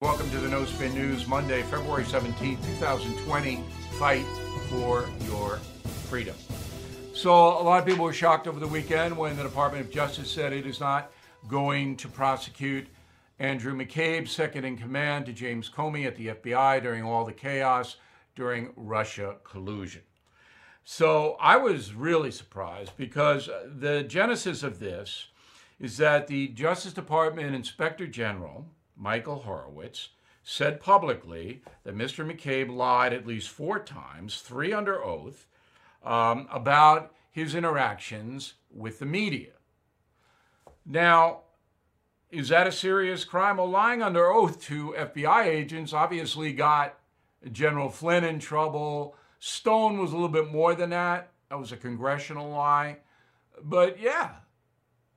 Welcome to the No Spin News, Monday, February 17, 2020. Fight for your freedom. So, a lot of people were shocked over the weekend when the Department of Justice said it is not going to prosecute Andrew McCabe, second in command to James Comey at the FBI during all the chaos during Russia collusion. So, I was really surprised because uh, the genesis of this is that the Justice Department Inspector General, Michael Horowitz, said publicly that Mr. McCabe lied at least four times, three under oath, um, about his interactions with the media. Now, is that a serious crime? Well, lying under oath to FBI agents obviously got General Flynn in trouble. Stone was a little bit more than that. That was a congressional lie. But yeah,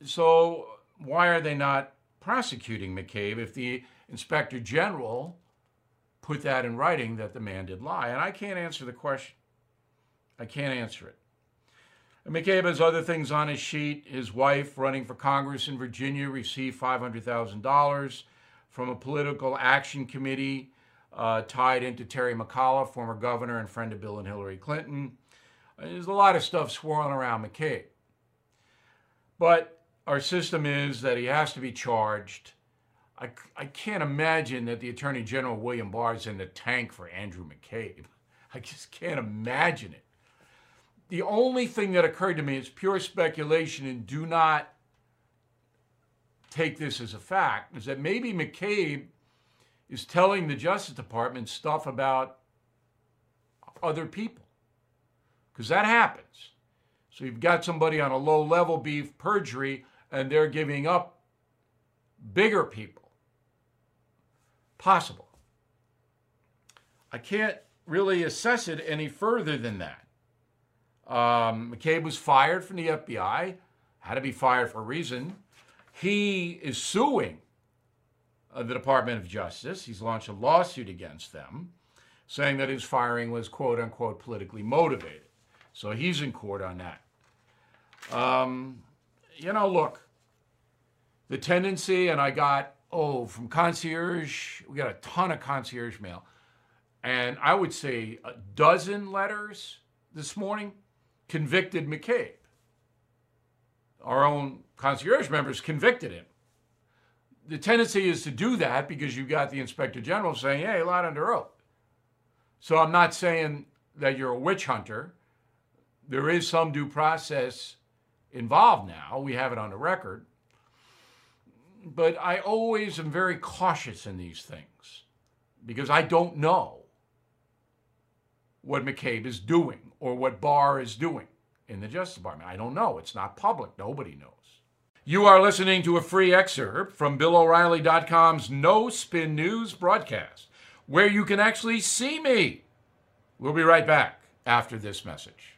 so why are they not prosecuting McCabe if the inspector general put that in writing that the man did lie? And I can't answer the question. I can't answer it. And McCabe has other things on his sheet. His wife, running for Congress in Virginia, received $500,000 from a political action committee uh, tied into Terry McAuliffe, former governor and friend of Bill and Hillary Clinton. There's a lot of stuff swirling around McCabe. But our system is that he has to be charged. I, I can't imagine that the Attorney General William Barr is in the tank for Andrew McCabe. I just can't imagine it. The only thing that occurred to me is pure speculation and do not take this as a fact is that maybe McCabe is telling the Justice Department stuff about other people. Because that happens. So you've got somebody on a low level beef perjury and they're giving up bigger people. Possible. I can't really assess it any further than that. Um, McCabe was fired from the FBI, had to be fired for a reason. He is suing uh, the Department of Justice. He's launched a lawsuit against them, saying that his firing was quote unquote politically motivated. So he's in court on that. Um, you know, look, the tendency, and I got, oh, from concierge, we got a ton of concierge mail. And I would say a dozen letters this morning convicted McCabe. Our own concierge members convicted him. The tendency is to do that because you've got the inspector general saying, hey, lied under oath. So I'm not saying that you're a witch hunter. There is some due process involved now. We have it on the record. But I always am very cautious in these things because I don't know what McCabe is doing or what Barr is doing in the Justice Department. I don't know. It's not public. Nobody knows. You are listening to a free excerpt from BillO'Reilly.com's No Spin News broadcast, where you can actually see me. We'll be right back after this message.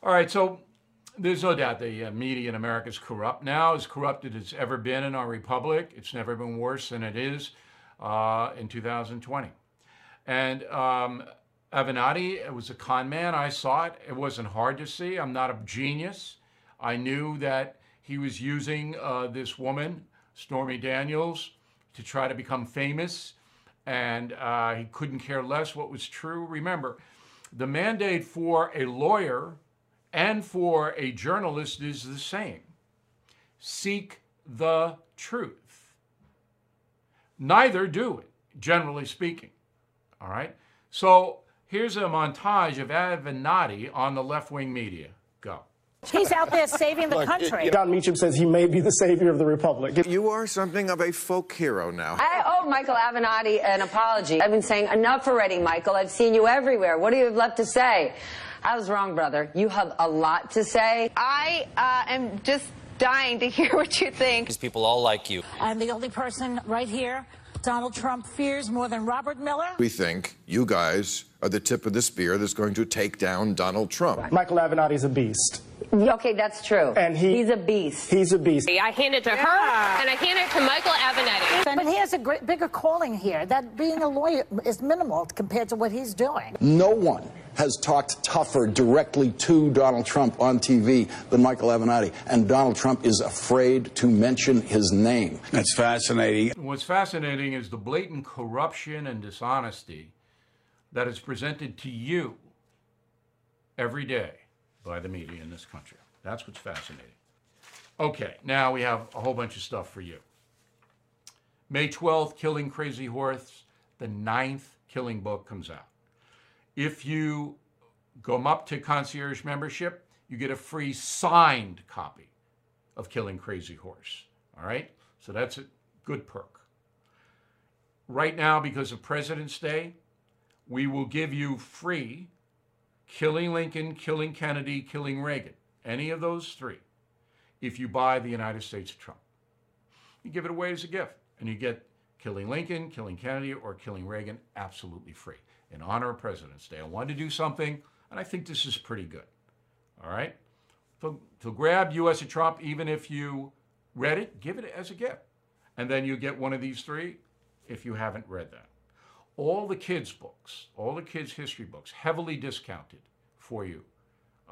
All right, so there's no doubt the uh, media in America is corrupt now, as corrupted as it's ever been in our republic. It's never been worse than it is uh, in 2020. And um, Avenatti was a con man. I saw it. It wasn't hard to see. I'm not a genius. I knew that he was using uh, this woman, Stormy Daniels, to try to become famous, and uh, he couldn't care less what was true. Remember, the mandate for a lawyer and for a journalist is the same seek the truth. Neither do it, generally speaking. All right? So here's a montage of Avenatti on the left wing media. Go. He's out there saving the country. Jon Meacham says he may be the savior of the republic. You are something of a folk hero now. I owe Michael Avenatti an apology. I've been saying enough already, Michael. I've seen you everywhere. What do you have left to say? I was wrong, brother. You have a lot to say. I uh, am just dying to hear what you think. These people all like you. I'm the only person right here Donald Trump fears more than Robert Mueller? We think you guys are the tip of the spear that's going to take down Donald Trump. Michael Avenatti's a beast. Okay, that's true. And he- he's a beast. He's a beast. I hand it to her, and I hand it to Michael Avenatti. But he has a great, bigger calling here. That being a lawyer is minimal compared to what he's doing. No one has talked tougher directly to Donald Trump on TV than Michael Avenatti, and Donald Trump is afraid to mention his name. That's fascinating. What's fascinating is the blatant corruption and dishonesty that is presented to you every day by the media in this country. That's what's fascinating. Okay, now we have a whole bunch of stuff for you. May 12th, Killing Crazy Horse, the ninth killing book comes out. If you go up to concierge membership, you get a free signed copy of Killing Crazy Horse. All right? So that's a good perk. Right now, because of President's Day, we will give you free Killing Lincoln, Killing Kennedy, Killing Reagan, any of those three, if you buy the United States of Trump. You give it away as a gift, and you get Killing Lincoln, Killing Kennedy, or Killing Reagan absolutely free in honor of President's Day. I wanted to do something, and I think this is pretty good. All right? So, so grab U.S. of Trump, even if you read it, give it as a gift. And then you get one of these three if you haven't read that. All the kids' books, all the kids' history books, heavily discounted for you.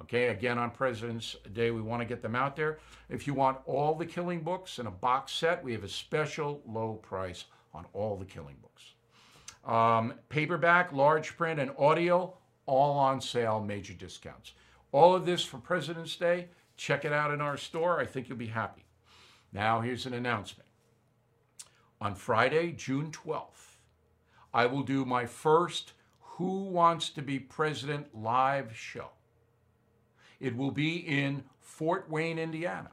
Okay, again on President's Day, we want to get them out there. If you want all the killing books in a box set, we have a special low price on all the killing books. Um, paperback, large print, and audio, all on sale, major discounts. All of this for President's Day. Check it out in our store. I think you'll be happy. Now, here's an announcement. On Friday, June 12th, I will do my first Who Wants to Be President live show. It will be in Fort Wayne, Indiana.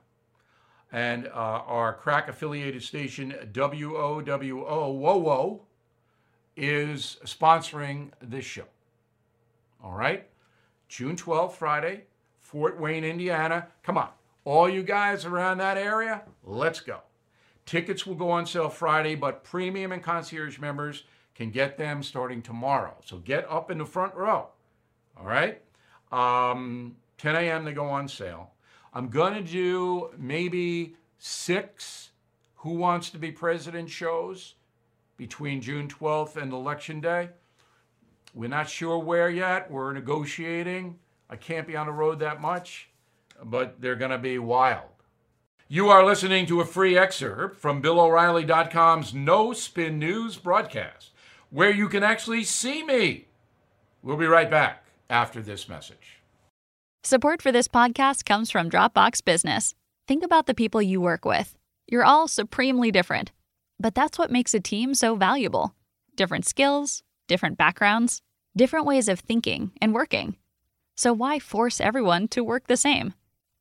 And uh, our crack affiliated station, WOWO, Whoa, is sponsoring this show. All right? June 12th, Friday, Fort Wayne, Indiana. Come on. All you guys around that area, let's go. Tickets will go on sale Friday, but premium and concierge members can get them starting tomorrow. So get up in the front row. All right? Um, 10 a.m. they go on sale. I'm going to do maybe six Who Wants to Be President shows between June 12th and Election Day. We're not sure where yet. We're negotiating. I can't be on the road that much, but they're going to be wild. You are listening to a free excerpt from BillO'Reilly.com's No Spin News broadcast, where you can actually see me. We'll be right back after this message. Support for this podcast comes from Dropbox Business. Think about the people you work with. You're all supremely different, but that's what makes a team so valuable. Different skills, different backgrounds, different ways of thinking and working. So why force everyone to work the same?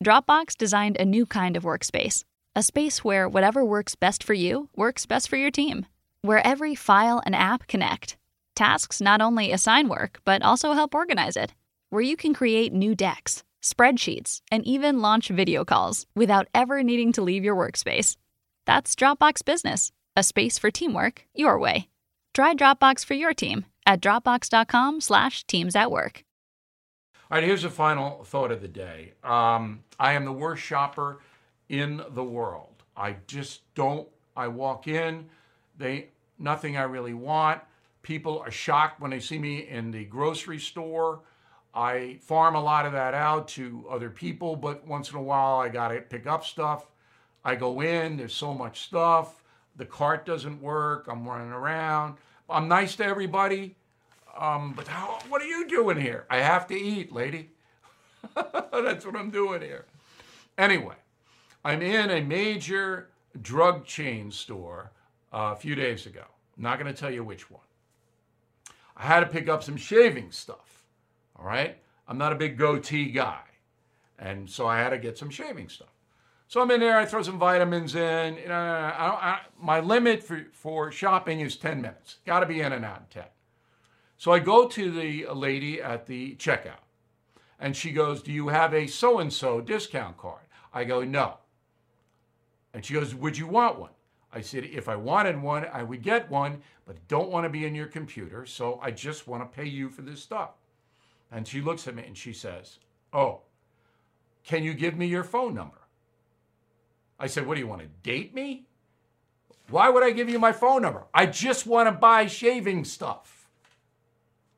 Dropbox designed a new kind of workspace, a space where whatever works best for you works best for your team, where every file and app connect. Tasks not only assign work, but also help organize it, where you can create new decks, spreadsheets, and even launch video calls without ever needing to leave your workspace. That's Dropbox Business, a space for teamwork your way. Try Dropbox for your team at dropbox.com slash teams at work. All right, here's a final thought of the day. Um, I am the worst shopper in the world. I just don't. I walk in, they nothing I really want. People are shocked when they see me in the grocery store. I farm a lot of that out to other people, but once in a while I got to pick up stuff. I go in, there's so much stuff. The cart doesn't work. I'm running around. I'm nice to everybody. Um, but how, what are you doing here? I have to eat, lady. That's what I'm doing here. Anyway, I'm in a major drug chain store uh, a few days ago. I'm not going to tell you which one. I had to pick up some shaving stuff. All right. I'm not a big goatee guy. And so I had to get some shaving stuff. So I'm in there, I throw some vitamins in. You uh, know, I I, my limit for, for shopping is 10 minutes. Got to be in and out in 10. So I go to the lady at the checkout, and she goes, Do you have a so and so discount card? I go, No. And she goes, Would you want one? I said, if I wanted one, I would get one, but don't want to be in your computer, so I just want to pay you for this stuff. And she looks at me and she says, Oh, can you give me your phone number? I said, What do you want to date me? Why would I give you my phone number? I just want to buy shaving stuff.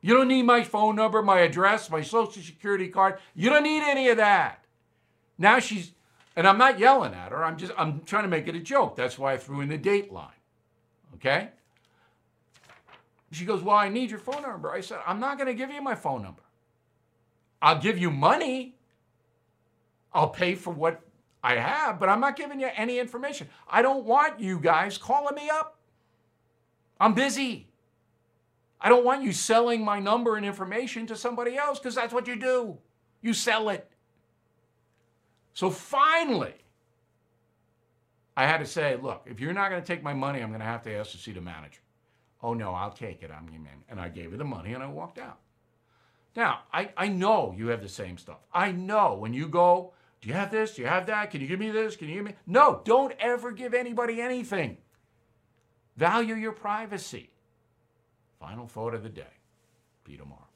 You don't need my phone number, my address, my social security card. You don't need any of that. Now she's, and I'm not yelling at her. I'm just, I'm trying to make it a joke. That's why I threw in the date line. Okay? She goes, Well, I need your phone number. I said, I'm not going to give you my phone number. I'll give you money. I'll pay for what I have, but I'm not giving you any information. I don't want you guys calling me up. I'm busy. I don't want you selling my number and information to somebody else because that's what you do. You sell it. So finally, I had to say, look, if you're not going to take my money, I'm going to have to ask to see the manager. Oh no, I'll take it. I'm man. and I gave her the money and I walked out. Now, I, I know you have the same stuff. I know when you go, do you have this? Do you have that? Can you give me this? Can you give me? No, don't ever give anybody anything. Value your privacy. Final thought of the day. Be tomorrow.